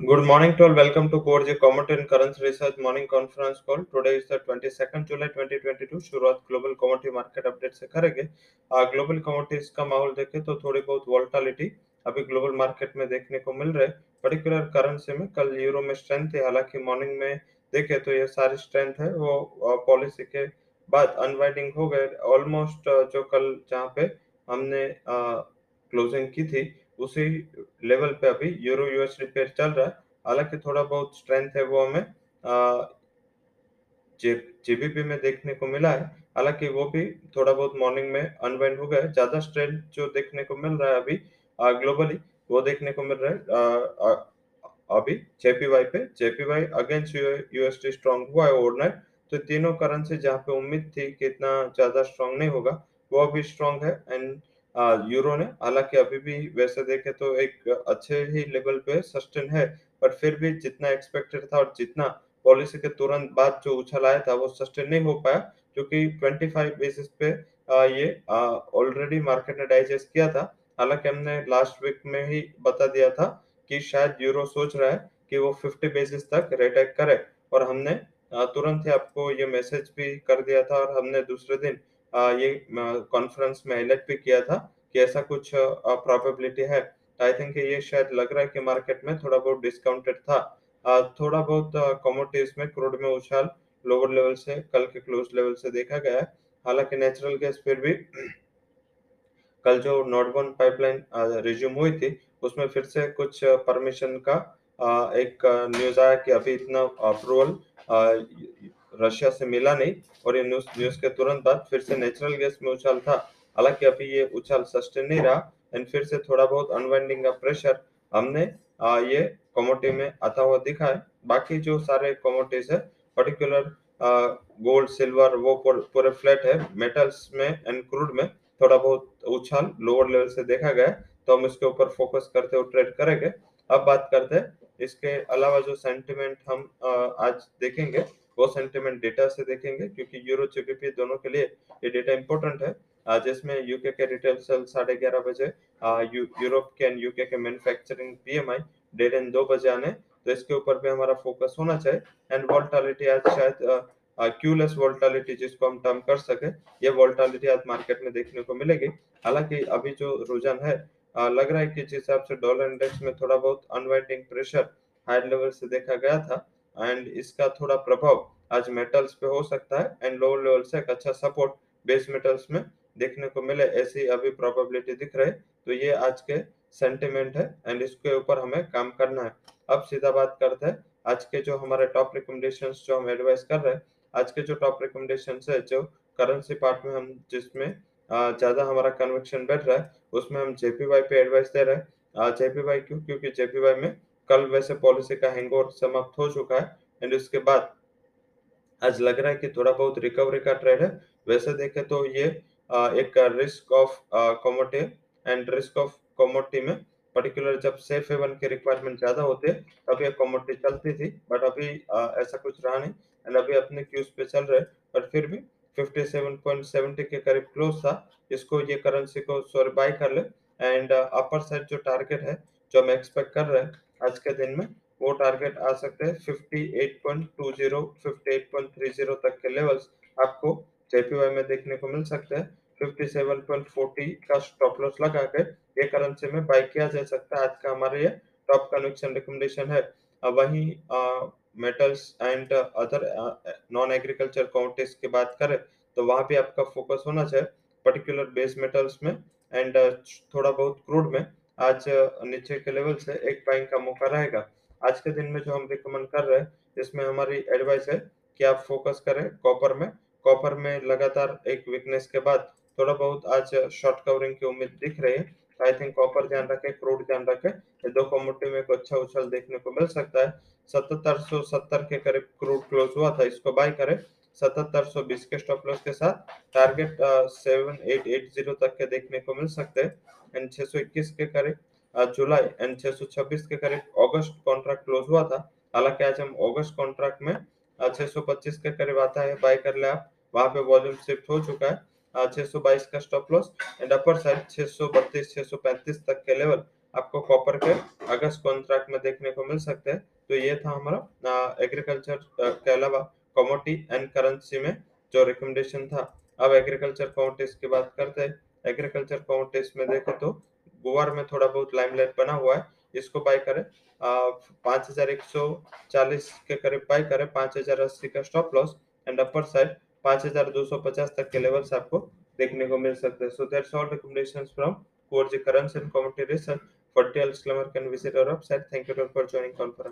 Good morning to all. Welcome to Core J Commodity and Currency Research Morning Conference Call. Today is the 22nd जुलाई 2022. शुरुआत global commodity market update से करेंगे global commodities का माहौल देखें तो थोड़ी बहुत वोल्टालिटी अभी ग्लोबल मार्केट में देखने को मिल रहे पर्टिकुलर करेंसी में कल यूरो में स्ट्रेंथ थी हालाँकि मॉर्निंग में देखे तो ये सारी स्ट्रेंथ है वो पॉलिसी के बाद अनवाइडिंग हो गए ऑलमोस्ट जो कल जहाँ पे हमने क्लोजिंग की थी उसी लेवल पे अभी यूरो यूएसडी पेयर चल रहा है। हालाँकि थोड़ा बहुत स्ट्रेंथ है वो हमें जीबीपी में देखने को मिला है। हालाँकि वो भी थोड़ा बहुत मॉर्निंग में अनवाइंड हो गया ज़्यादा स्ट्रेंथ जो देखने को मिल रहा है अभी ग्लोबली वो देखने को मिल रहा है आ, अभी जेपीवाई पे। जेपीवाई अगेंस्ट यूएसडी स्ट्रॉन्ग हुआ है ओवरनाइट तो तीनों करेंसी जहाँ पे उम्मीद थी कि इतना ज़्यादा स्ट्रॉन्ग नहीं होगा वो अभी स्ट्रॉन्ग है। एंड यूरो ने। हालाँकि अभी भी वैसे देखे तो एक अच्छे ही लेवल पे सस्टेन है, पर फिर भी जितना एक्सपेक्टेड था और जितना पॉलिसी के तुरंत बाद जो उछल आया था, वो सस्टेन नहीं हो पाया, क्योंकि 25 बेसिस पे ये ऑलरेडी मार्केट ने डाइजेस्ट किया था। हालाँकि हमने लास्ट वीक में ही बता दिया था कि शायद यूरो सोच रहा है कि वो 50 बेसिस तक रेट करे, और हमने तुरंत ही आपको ये मैसेज भी कर दिया था और हमने दूसरे दिन ये कॉन्फ्रेंस में हाईलाइट भी किया था कि ऐसा कुछ प्रोबेबिलिटी है। आई थिंक ये शायद लग रहा है कि मार्केट में थोड़ा बहुत डिस्काउंटेड था। थोड़ा बहुत कमोडिटीज में क्रूड में उछाल लोअर लेवल से, कल के क्लोज लेवल से देखा गया है। हालाँकि नेचुरल गैस फिर भी कल जो नॉटबॉन पाइपलाइन रिज्यूम हुई थी, उसमें फिर से कुछ परमिशन का एक न्यूज़ आया कि अभी इतना अप्रूवल रशिया से मिला नहीं और ये न्यूज़ न्यूज़ के तुरंत बाद फिर से नेचुरल गैस में उछाल था। हालाँकि अभी ये उछाल सस्टेन नहीं रहा एंड फिर से थोड़ा बहुत अनवाइंडिंग का प्रेशर हमने आ, ये कमोडिटी में आता हुआ दिखा है। बाकी जो सारे कमोडिटीज है पर्टिकुलर गोल्ड सिल्वर वो पूरे फ्लैट है। मेटल्स में एंड क्रूड में थोड़ा बहुत उछाल लोअर लेवल से देखा गया तो हम इसके ऊपर फोकस करते हुए ट्रेड करेंगे। अब बात करते हैं इसके अलावा जो सेंटिमेंट हम आज देखेंगे वो सेंटिमेंट डेटा से देखेंगे क्योंकि यूरो जीबीपी दोनों के लिए ये डेटा इंपॉर्टेंट है। जिसमें यूके के रिटेल सेल साढ़े ग्यारह बजे यूरोप के एंड यूके के मैन्युफैक्चरिंग पीएमआई डेढ़ दो बजे आने। तो इसके ऊपर भी हमारा फोकस होना चाहिए। एंड वोल्टालिटी आज शायद क्यूलेस वोल्टालिटी जिसको हम टर्म कर सके ये वोल्टालिटी आज मार्केट में देखने को मिलेगी। हालाँकि अभी जो रुझान है आ, लग रहा है कि जिस हिसाब से डॉलर इंडेक्स में थोड़ा बहुत अनवाइंडिंग प्रेशर हाई लेवल से देखा गया था एंड इसका थोड़ा प्रभाव आज मेटल्स पे हो सकता है। एंड लोअर लेवल से एक अच्छा सपोर्ट बेस मेटल्स में देखने को मिले, ऐसी अभी प्रोबेबिलिटी दिख रही। तो ये आज के सेंटिमेंट है एंड इसके ऊपर हमें काम करना है। अब सीधा बात करते हैं, आज के जो हमारे टॉप रिकमेंडेशन जो हम एडवाइस कर रहे हैं, आज के जो टॉप रिकमेंडेशन है, जो करेंसी पार्ट में हम जिसमें ज़्यादा हमारा कन्वेक्शन बैठ रहा है, उसमें हम जेपीवाई पे एडवाइस दे रहे हैं। जेपीवाई क्यों? क्योंकि जेपीवाई में कल वैसे पॉलिसी का हैंगओवर समाप्त हो चुका है एंड उसके बाद आज लग रहा है कि थोड़ा बहुत रिकवरी का ट्रेड है। वैसे देखे तो ये एक risk of commodity and risk of commodity में पर्टिकुलर जब सेफ़ हेवन के रिक्वायरमेंट ज़्यादा होते तब ये कमोडिटी चलती थी बट अभी आ, ऐसा कुछ रहा नहीं एंड अभी अपने क्यूज पे चल रहे बट फिर भी 57.70 के करीब क्लोज था इसको ये करेंसी को सॉरी बाय कर ले एंड अपर साइड जो टारगेट है जो हम एक्सपेक्ट कर रहे हैं आज के दिन में वो टारगेट आ सकते हैं 58.20 58.30 तक के लेवल्स आपको जेपीवाई में देखने को मिल सकते हैं। 57.40 का स्टॉप लॉस लगा के ये करेंसी में बाय किया जा सकता है। आज का हमारे ये टॉप कन्वेक्शन रिकमेंडेशन है। वहीं metals and other non agriculture commodities की बात करें तो वहाँ भी आपका फोकस होना चाहिए। पर्टिकुलर बेस मेटल्स में एंड थोड़ा बहुत क्रूड में आज नीचे के लेवल से एक बाइंग का मौका रहेगा। आज के दिन में जो हम रिकमेंड कर रहे हैं इसमें हमारी एडवाइस है कि आप फोकस करें कॉपर में। कॉपर में लगातार एक वीकनेस के बाद थोड़ा बहुत आज शॉर्ट कवरिंग की उम्मीद दिख रही है। आई थिंक कॉपर ध्यान रखे क्रूड ध्यान रखे। ये दो कमोडिटी में एक अच्छा उछल देखने को मिल सकता है। सतहत्तर सौ सत्तर के करीब क्रूड क्लोज हुआ था, इसको बाय करें। सतहत्तर सौ बीस के स्टॉप लॉस के साथ target seven eight eight zero तक के देखने को मिल सकते हैं। एंड छह सौ इक्कीस के करीब जुलाई एंड छह सौ छब्बीस के करीब अगस्त कॉन्ट्रैक्ट क्लोज हुआ था। हालाँकि आज हम अगस्त कॉन्ट्रैक्ट में छह सौ पच्चीस के करीब आता है। बाय कर ले आप। वहाँ पे वॉल्यूम शिफ्ट हो चुका है। छह सौ बाईस का stop loss and upper side छह सौ बत्तीस, छह सौ पैंतीस तक के लेवल आपको कॉपर के अगस्त कॉन्ट्रैक्ट में देखने को मिल सकते हैं। तो ये था हमारा एग्रीकल्चर के अलावा कमोटी एंड करेंसी में जो रिकमेंडेशन था। अब एग्रीकल्चर कमोडिटीज की बात करते हैं। एग्रीकल्चर कमोडिटीज में देखें तो गुवार में थोड़ा बहुत लाइमलाइट बना हुआ है। इसको बाय करें। पाँच हज़ार एक सौ चालीस के करीब बाय करें। पाँच हज़ार अस्सी का stop loss and upper side पाँच हज़ार दो सौ पचास तक के लेवल्स आपको देखने को मिल सकते हैं। So that's all recommendations from.